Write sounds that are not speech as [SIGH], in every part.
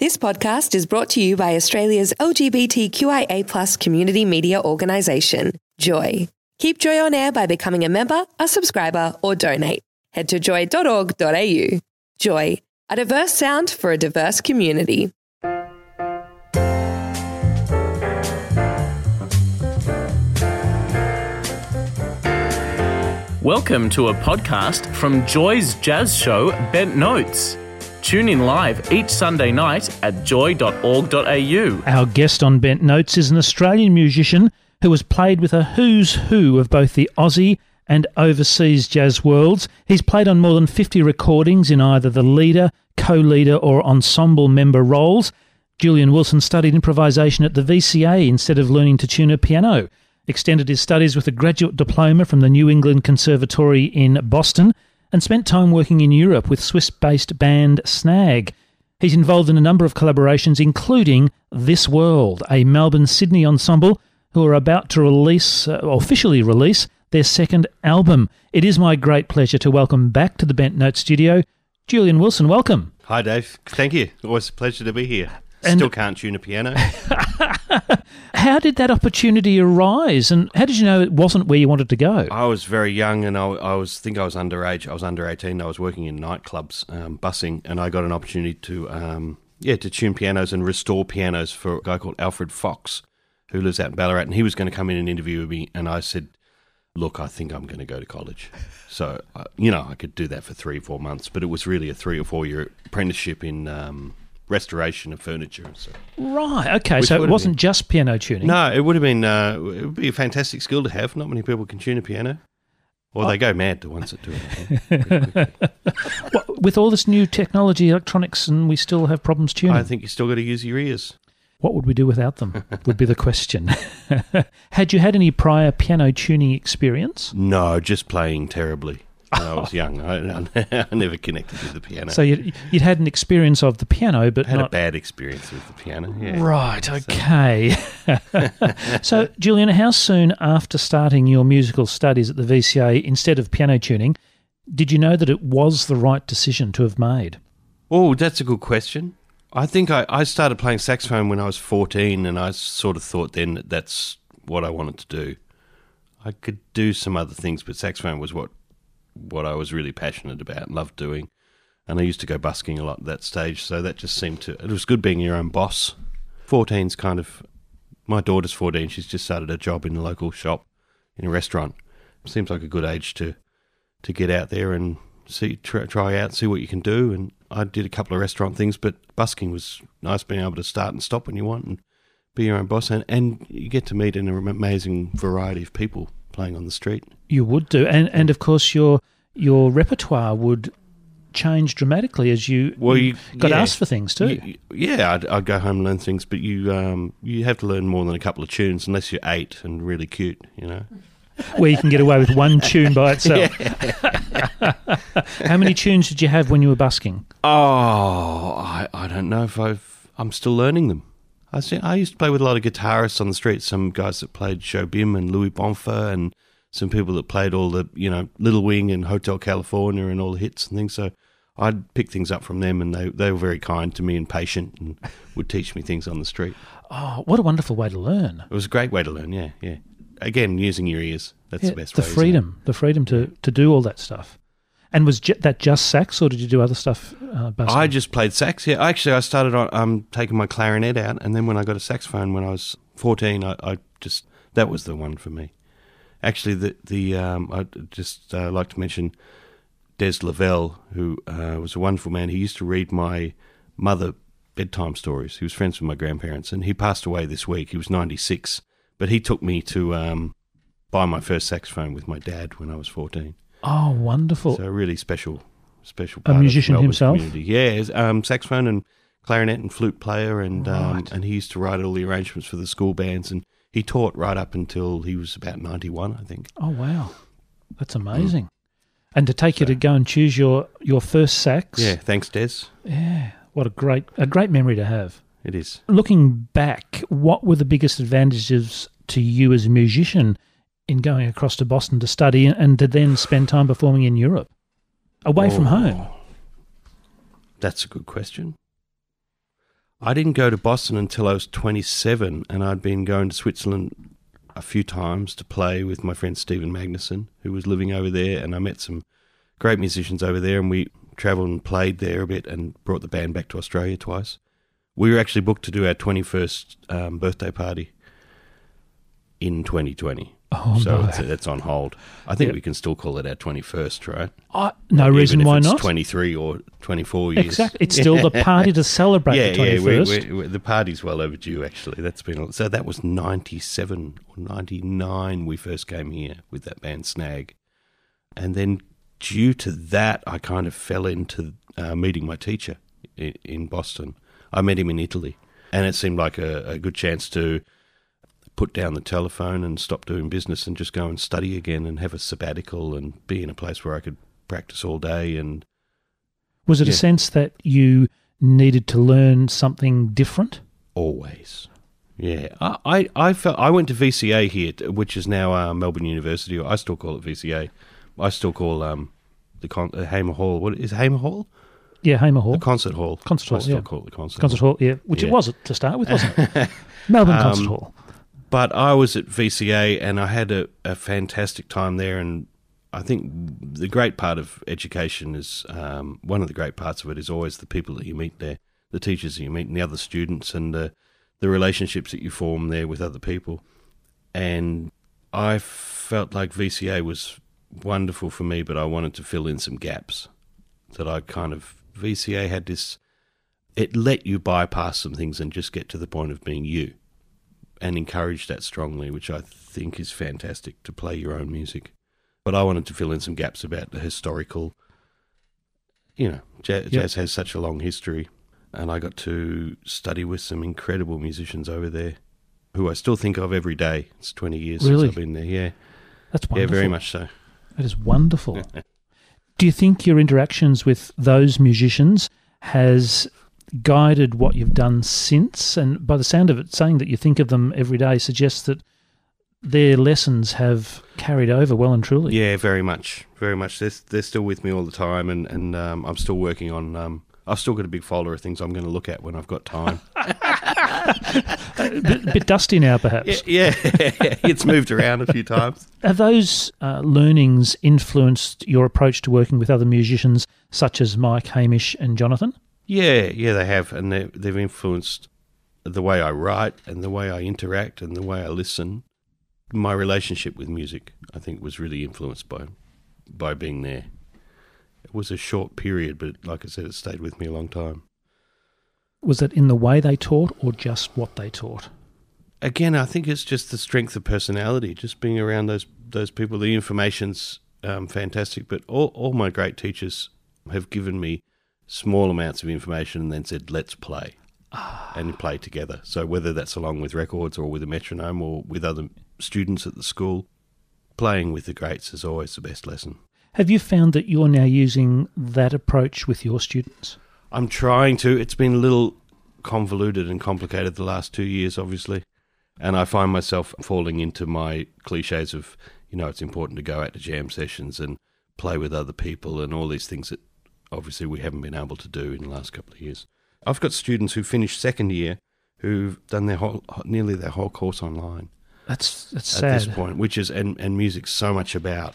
This podcast is brought to you by Australia's LGBTQIA community media organisation, Joy. Keep Joy on air by becoming a member, a subscriber, or donate. Head to joy.org.au. Joy, a diverse sound for a diverse community. Welcome to a podcast from Joy's jazz show, Bent Notes. Tune in live each Sunday night at joy.org.au. Our guest on Bent Notes is an Australian musician who has played with a who's who of both the Aussie and overseas jazz worlds. He's played on more than 50 recordings in either the leader, co leader, or ensemble member roles. Julian Wilson studied improvisation at the VCA instead of learning to tune a piano. Extended his studies with a graduate diploma from the New England Conservatory in Boston and spent time working in Europe with Swiss based band Snag. He's involved in a number of collaborations, including This World, a Melbourne Sydney ensemble who are about to release, uh, officially release, their second album. It is my great pleasure to welcome back to the Bent Note studio Julian Wilson. Welcome. Hi, Dave. Thank you. Always a pleasure to be here. And- Still can't tune a piano. [LAUGHS] How did that opportunity arise, and how did you know it wasn't where you wanted to go? I was very young, and I, I was think I was underage. I was under eighteen. I was working in nightclubs, um, bussing, and I got an opportunity to um, yeah to tune pianos and restore pianos for a guy called Alfred Fox, who lives out in Ballarat, and he was going to come in and interview with me, and I said. Look, I think I'm going to go to college. So, uh, you know, I could do that for three or four months, but it was really a three or four year apprenticeship in um, restoration of furniture. So. Right, okay, Which so it wasn't been- just piano tuning. No, it would have been. Uh, it would be a fantastic skill to have. Not many people can tune a piano, or they go mad the ones that do it. What- with all this new technology, electronics, and we still have problems tuning. I think you still got to use your ears. What would we do without them? would be the question. [LAUGHS] had you had any prior piano tuning experience? No, just playing terribly. When I was [LAUGHS] young. I, [LAUGHS] I never connected with the piano. So you'd, you'd had an experience of the piano, but I had a bad experience with the piano. Yeah. Right, okay. [LAUGHS] so, Julian, how soon after starting your musical studies at the VCA, instead of piano tuning, did you know that it was the right decision to have made? Oh, that's a good question. I think I, I started playing saxophone when I was 14, and I sort of thought then that that's what I wanted to do. I could do some other things, but saxophone was what what I was really passionate about and loved doing. And I used to go busking a lot at that stage, so that just seemed to. It was good being your own boss. 14's kind of. My daughter's 14, she's just started a job in a local shop in a restaurant. Seems like a good age to to get out there and see try, try out, see what you can do. And I did a couple of restaurant things, but busking was nice being able to start and stop when you want and be your own boss. And, and you get to meet an amazing variety of people playing on the street. You would do, and and of course your your repertoire would change dramatically as you, Well, you- got yeah. asked for things too. You- yeah, I'd, I'd go home and learn things, but you um, you have to learn more than a couple of tunes unless you're eight and really cute, you know. where you can get away with one [LAUGHS] tune by itself. [LAUGHS] How many tunes did you have when you were busking? Oh, I, I don't know if I've. I'm still learning them. I see, I used to play with a lot of guitarists on the street. Some guys that played Jobim and Luiz Bonfá, and some people that played all the you know Little Wing and Hotel California and all the hits and things. So I'd pick things up from them, and they they were very kind to me and patient, and would teach me things on the street. Oh, what a wonderful way to learn. It was a great way to learn. Yeah, yeah. Again, using your ears. That's Yeah, the best the way. freedom, the freedom to, to do all that stuff. And was ju- that just sax, or did you do other stuff? Uh? I just played sax. Yeah, actually, I started on um, taking my clarinet out, and then when I got a saxophone when I was fourteen, I, I just that was the one for me. Actually, the the um, I just uh, like to mention Des Lavelle, who uh, was a wonderful man. He used to read my mother bedtime stories. He was friends with my grandparents, and he passed away this week. He was ninety six, but he took me to um, buy my first saxophone with my dad when I was fourteen. Oh, wonderful. So a really special, special. A musician of himself? Community. Yeah, he's, um, saxophone and clarinet and flute player, and um, Right. and he used to write all the arrangements for the school bands, and he taught right up until he was about ninety one, I think. oh, wow. That's amazing. And to take you to go and choose your, your first sax. Yeah, thanks, Des. Yeah. What a great, a great memory to have. It is. Looking back, what were the biggest advantages to you as a musician in going across to Boston to study and to then spend time performing in Europe, away from Oh. home? That's a good question. I didn't go to Boston until I was 27, and I'd been going to Switzerland a few times to play with my friend Stephen Magnuson, who was living over there, and I met some great musicians over there, and we travelled and played there a bit and brought the band back to Australia twice. We were actually booked to do our 21st um, birthday party in 2020. Oh, so no. it's, it's on hold. I think Yep. we can still call it our 21st, right? I, no Even reason why it's not. 23 or 24 years. Exactly. It's still the [LAUGHS] party to celebrate yeah, the yeah. 21st. We, we, we, the party's well overdue, actually. That's been so. That was ninety seven or ninety nine. We first came here with that band Snag, and then due to that, I kind of fell into uh, meeting my teacher in, in Boston. I met him in Italy, and it seemed like a, a good chance to put down the telephone and stop doing business and just go and study again and have a sabbatical and be in a place where I could practice all day and Was it a sense that you needed to learn something different? Always. Yeah, I, I, I felt I went to VCA here, which is now uh, Melbourne University. Or I still call it VCA. I still call um, the con- uh, Hamer Hall. What is it, Hamer Hall? Yeah, Hamer Hall. The concert hall. Concert hall, I still yeah. call it the concert. Concert hall. Hall, yeah, which it Yeah. was to start with, wasn't it? [LAUGHS] Melbourne Concert Um, Hall. But I was at VCA and I had a, a fantastic time there. And I think the great part of education is um, one of the great parts of it is always the people that you meet there, the teachers that you meet, and the other students, and the the relationships that you form there with other people. And I felt like VCA was wonderful for me, but I wanted to fill in some gaps that I kind of VCA had this. It let you bypass some things and just get to the point of being you and encourage that strongly, which I think is fantastic to play your own music. But I wanted to fill in some gaps about the historical. You know, jazz, jazz has such a long history, and I got to study with some incredible musicians over there, who I still think of every day. It's twenty years Really? since I've been there. Yeah, That's wonderful. yeah, very much so. That is wonderful. [LAUGHS] Do you think your interactions with those musicians has guided what you've done since? And by the sound of it, saying that you think of them every day suggests that their lessons have carried over well and truly. Yeah, very much, very much. They're, they're still with me all the time, and and um, I'm still working on. Um, I've still got a big folder of things I'm going to look at when I've got time. [LAUGHS] a bit, bit dusty now, perhaps. yeah, yeah. [LAUGHS] it's moved around a few times. Have those uh, learnings influenced your approach to working with other musicians, such as Mike, Hamish, and Jonathan? Yeah, yeah, they have, and they, they've influenced the way I write and the way I interact and the way I listen. My relationship with music, I think, was really influenced by by being there. It was a short period, but like I said, it stayed with me a long time. Was it in the way they taught or just what they taught? Again, I think it's just the strength of personality, just being around those those people. The information's um, fantastic, but all all my great teachers have given me small amounts of information and then said, "Let's play." Ah. and play together. So whether that's along with records or with a metronome or with other students at the school, playing with the greats is always the best lesson. Have you found that you're now using that approach with your students? I'm trying to. It's been a little convoluted and complicated the last two years, obviously. And I find myself falling into my cliches of, you know, it's important to go out to jam sessions and play with other people and all these things that obviously we haven't been able to do in the last couple of years. I've got students who finished second year who've done their whole, nearly their whole course online That's that's at sad. this point, which is and and music's so much about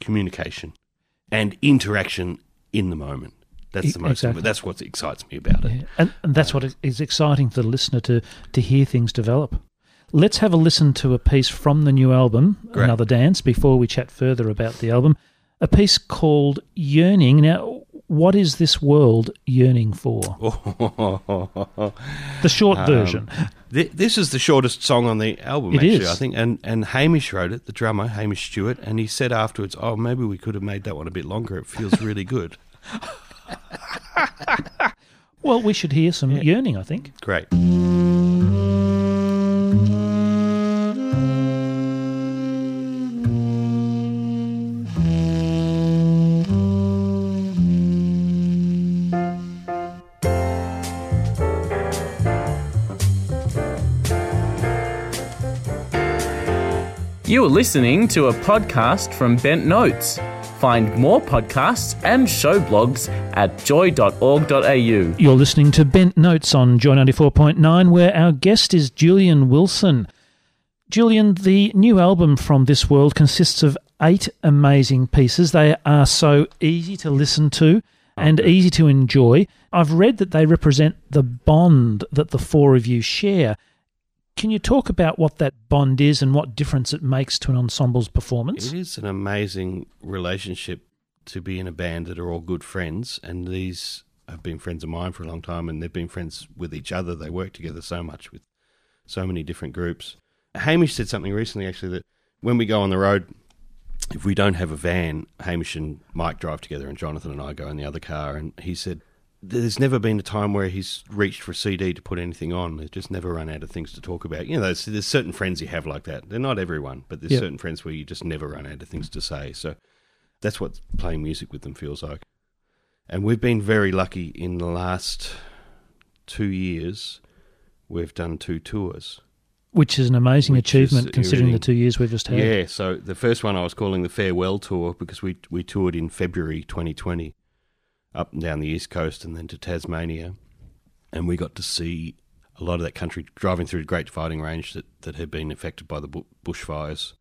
communication and interaction in the moment. That's the most. exactly. That's what excites me about it. Yeah, and, and that's what is exciting for the listener to to hear things develop. Let's have a listen to a piece from the new album, Great. Another Dance, before we chat further about the album. A piece called Yearning. Now, what is this world yearning for? [LAUGHS] The short Um, version. Th- This is the shortest song on the album, It actually, is. I think. And and Hamish wrote it, the drummer, Hamish Stewart, and he said afterwards, "Oh, maybe we could have made that one a bit longer. It feels really good." [LAUGHS] [LAUGHS] Well, we should hear some yearning, I think. Great. Listening to a podcast from Bent Notes. Find more podcasts and show blogs at joy.org.au. You're listening to Bent Notes on Joy 94.9, where our guest is Julian Wilson. Julian, the new album from This World consists of eight amazing pieces. They are so easy to listen to and easy to enjoy. I've read that they represent the bond that the four of you share. Can you talk about what that bond is and what difference it makes to an ensemble's performance? It is an amazing relationship to be in a band that are all good friends, and these have been friends of mine for a long time, and they've been friends with each other. They work together so much with so many different groups. Hamish said something recently, actually, that when we go on the road, if we don't have a van, Hamish and Mike drive together, and Jonathan and I go in the other car. And he said there's never been a time where he's reached for a CD to put anything on. They've just never run out of things to talk about. You know, there's, there's certain friends you have like that. They're not everyone, but there's Yep. certain friends where you just never run out of things to say. So that's what playing music with them feels like. And we've been very lucky in the last two years. We've done two tours. Which is an amazing is achievement considering the two years we've just had. Yeah, so the first one I was calling the farewell tour because we we toured in February 2020 up and down the east coast and then to Tasmania, and we got to see a lot of that country driving through the Great Dividing Range that that had been affected by the bushfires.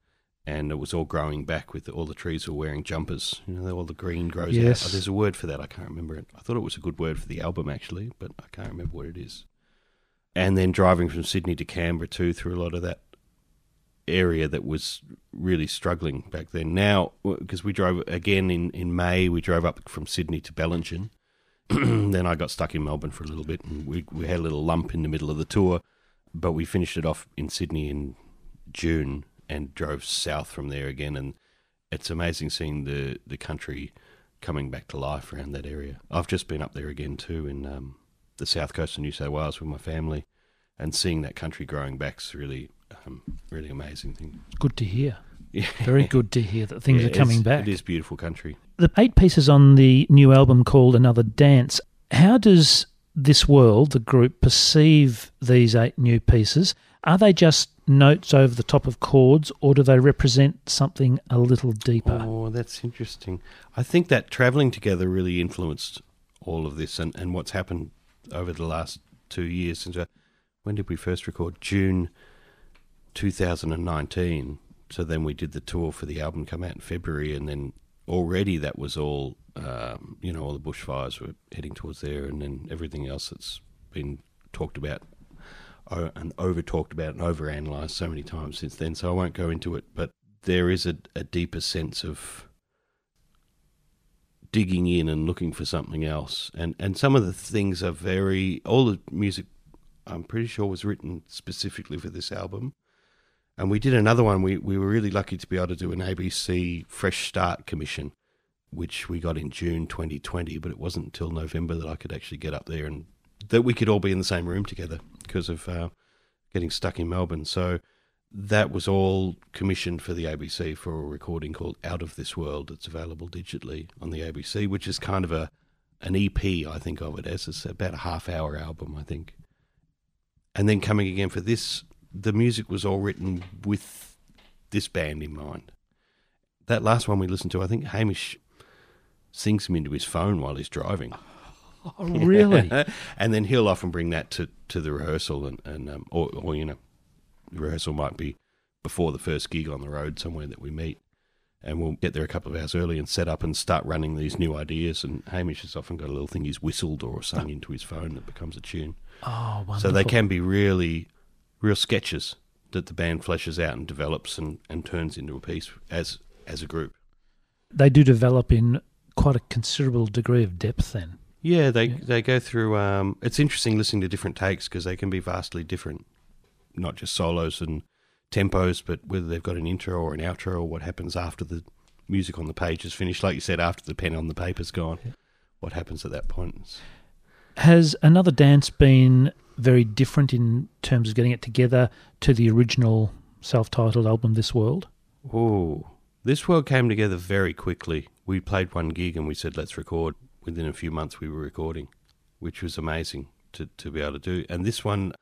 And it was all growing back with all the trees were wearing jumpers. You know, all the green grows Yes. out. Oh, there's a word for that. I can't remember it. I thought it was a good word for the album, actually, but I can't remember what it is. And then driving from Sydney to Canberra, too, through a lot of that area that was really struggling back then. Now, because we drove again in, in May, we drove up from Sydney to Bellingen. [CLEARS THROAT] then I got stuck in Melbourne for a little bit, and we we had a little lump in the middle of the tour, but we finished it off in Sydney in June and drove south from there again. And it's amazing seeing the the country coming back to life around that area. I've just been up there again too in um, the south coast of New South Wales with my family, and seeing that country growing back's really um, really amazing thing. Good to hear. Yeah. Very good to hear that things Yeah, are coming back. It is beautiful country. The eight pieces on the new album called Another Dance. How does this world, the group, perceive these eight new pieces? Are they just notes over the top of chords, or do they represent something a little deeper? Oh, that's interesting. I think that travelling together really influenced all of this and, and what's happened over the last two years since. uh, When did we first record? June 2019. So then we did the tour for the album come out in February, and then already that was all, um, you know, all the bushfires were heading towards there, and then everything else that's been talked about and over talked about and over analysed so many times since then. So I won't go into it, but there is a, a deeper sense of digging in and looking for something else. And and some of the things are very all the music I'm pretty sure was written specifically for this album. And we did another one. We we were really lucky to be able to do an ABC Fresh Start commission, which we got in June 2020. But it wasn't until November that I could actually get up there and that we could all be in the same room together because of uh, getting stuck in Melbourne. So that was all commissioned for the ABC for a recording called Out of This World. It's available digitally on the ABC, which is kind of a an EP, I think of it as. It's about a half hour album, I think. And then coming again for this, the music was all written with this band in mind. That last one we listened to, I think Hamish sings him into his phone while he's driving. Oh, [LAUGHS] really? [LAUGHS] and then he'll often bring that to, to the rehearsal, and, and um, or, or you know, the rehearsal might be before the first gig on the road somewhere that we meet, and we'll get there a couple of hours early and set up and start running these new ideas. And Hamish has often got a little thing he's whistled or sung into his phone that becomes a tune. oh, wonderful. So they can be really, real sketches that the band fleshes out and develops and, and turns into a piece as as a group. They do develop in quite a considerable degree of depth then. Yeah, they they go through. Um, it's interesting listening to different takes because they can be vastly different, not just solos and tempos, but whether they've got an intro or an outro or what happens after the music on the page is finished. Like you said, after the pen on the paper's gone, what happens at that point? Has another dance been very different in terms of getting it together to the original self-titled album This World? Oh, this world came together very quickly. We played one gig and we said, let's record. Within a few months, we were recording, which was amazing to, to be able to do. And this one,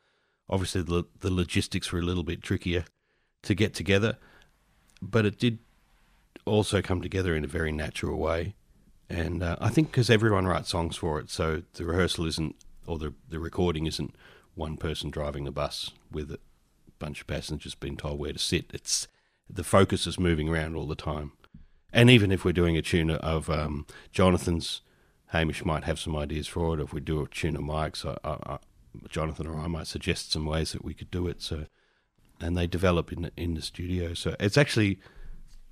obviously, the, the logistics were a little bit trickier to get together, but it did also come together in a very natural way. And uh, I think because everyone writes songs for it, so the rehearsal isn't, or the, the recording isn't one person driving the bus with a bunch of passengers being told where to sit. It's the focus is moving around all the time. And even if we're doing a tune of um, Jonathan's, Hamish might have some ideas for it. If we do a tune of Mike's, I, I, I, Jonathan or I might suggest some ways that we could do it. So, and they develop in in the studio. So it's actually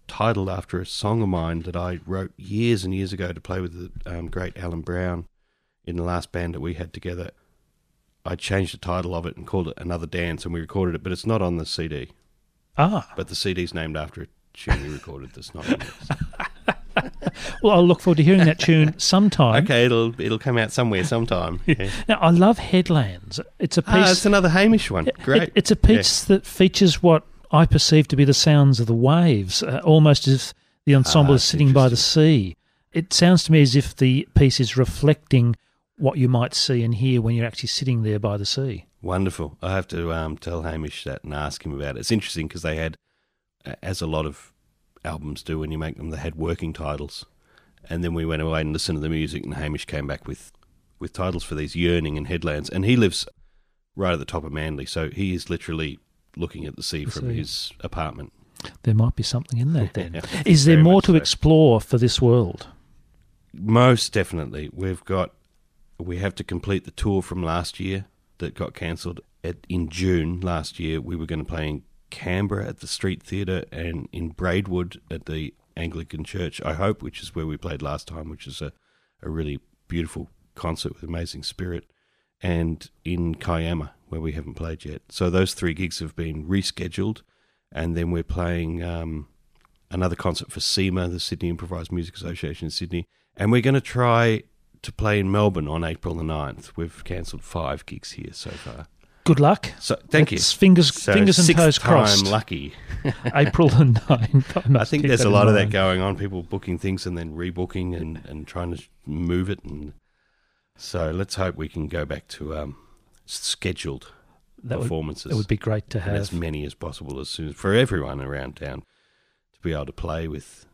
titled after a song of mine that I wrote years and years ago to play with the um, great Allan Browne in the last band that we had together. I changed the title of it and called it Another Dance, and we recorded it, but it's not on the CD. Ah, But the CD's named after a tune we recorded that's not on it. [LAUGHS] well, I'll look forward to hearing that tune sometime. Okay, it'll it'll come out somewhere sometime. [LAUGHS] Yeah. Now, I love Headlands. It's a piece. Ah, it's another Hamish one. Great. It- it's a piece that features what I perceive to be the sounds of the waves, uh, almost as if the ensemble Ah, is sitting by the sea. It sounds to me as if the piece is reflecting what you might see and hear when you're actually sitting there by the sea. Wonderful. I have to um, tell Hamish that and ask him about it. It's interesting because they had, as a lot of albums do when you make them, they had working titles. And then we went away and listened to the music, and Hamish came back with, with titles for these Yearning and Headlands. And he lives right at the top of Manly, so he is literally looking at the sea The from sea. his apartment. There might be something in that then. [LAUGHS] Is there more to so. explore for this world? Most definitely. We've got we have to complete the tour from last year that got cancelled in June last year. We were going to play in Canberra at the Street Theatre and in Braidwood at the Anglican Church, I hope, which is where we played last time, which is a, a really beautiful concert with amazing spirit, and in Kiama, where we haven't played yet. So those three gigs have been rescheduled, and then we're playing um, another concert for SIMA, the Sydney Improvised Music Association in Sydney, and we're going to try to play in Melbourne on April the 9th. We've cancelled five gigs here so far. Good luck. So thank It's you. Fingers, So fingers and toes time crossed. lucky. [LAUGHS] April the 9th. [LAUGHS] I think there's a lot of that going on. People booking things and then rebooking and, and trying to move it. And so let's hope we can go back to um, scheduled That would, performances. that would be great to and as many as possible as soon for everyone around town to be able to play with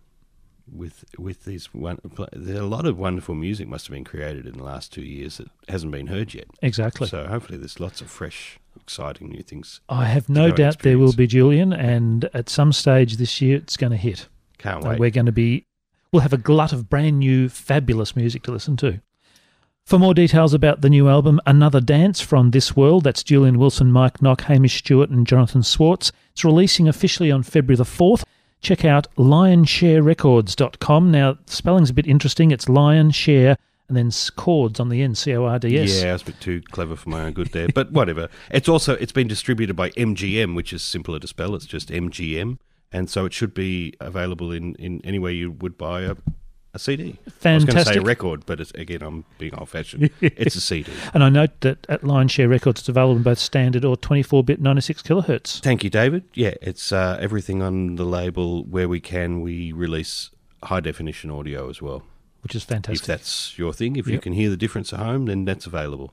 with with these one there's a lot of wonderful music must have been created in the last two years that hasn't been heard yet Exactly. so hopefully there's lots of fresh exciting new things I have no doubt there will be, Julian, and at some stage this year it's going to hit. can't wait we're going to be, we'll have a glut of brand new, fabulous music to listen to. For more details about the new album, Another Dance from This World, that's Julian Wilson, Mike Nock, Hamish Stewart, and Jonathan Zwartz. It's releasing officially on February the 4th. Check out lionsharecords.com. Now, the spelling's a bit interesting. It's lion, share, and then chords on the end, C O R D S. yeah i was a bit too clever for my own good there but whatever it's also it's been distributed by mgm which is simpler to spell it's just mgm and so it should be available in in any way you would buy a a CD. I was going to say a record, but it's, again, I'm being old fashioned. [LAUGHS] it's a CD. And I note that at Lionsharecords, it's available in both standard or 24 bit 96 kilohertz. Thank you, David. Yeah, it's uh, everything on the label. Where we can, we release high definition audio as well. Which is fantastic. If that's your thing, if you can hear the difference at home, then that's available.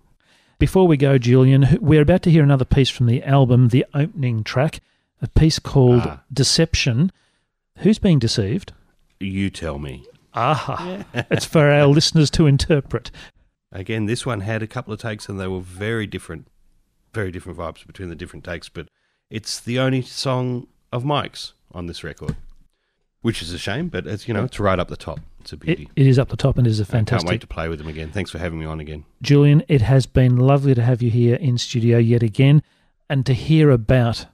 Before we go, Julian, we're about to hear another piece from the album, the opening track, a piece called Ah. Deception. Who's being deceived? You tell me. Aha. it's for our [LAUGHS] listeners to interpret. Again, this one had a couple of takes, and they were very different, very different vibes between the different takes. But it's the only song of Mike's on this record, which is a shame. But it's you know, it's right up the top. It's a It, beauty. it is up the top and it is a I can't fantastic. wait to play with them again. Thanks for having me on again. Julian, it has been lovely to have you here in studio yet again and to hear about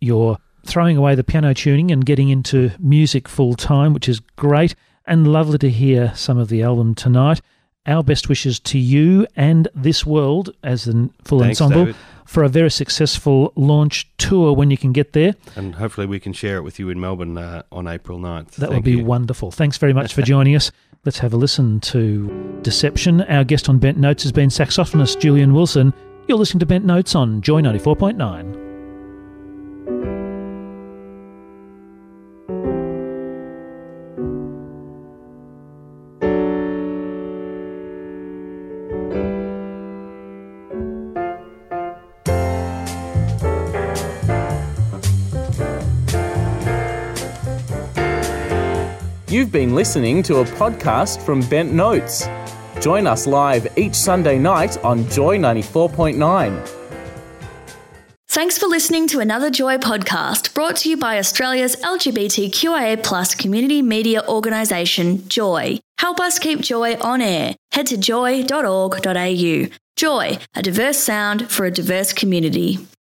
your throwing away the piano tuning and getting into music full time, which is great and lovely to hear some of the album tonight. Our best wishes to you and this world as the full Thanks, ensemble David. for a very successful launch tour when you can get there. And hopefully we can share it with you in Melbourne uh, on April 9th. That would be you. wonderful. Thanks very much for [LAUGHS] joining us. Let's have a listen to Deception. Our guest on Bent Notes has been saxophonist Julian Wilson. You're listening to Bent Notes on Joy 94.9. You've been listening to a podcast from Bent Notes. Join us live each Sunday night on Joy 94.9. Thanks for listening to another Joy podcast brought to you by Australia's LGBTQIA community media organisation, Joy. Help us keep Joy on air. Head to joy.org.au. Joy, a diverse sound for a diverse community.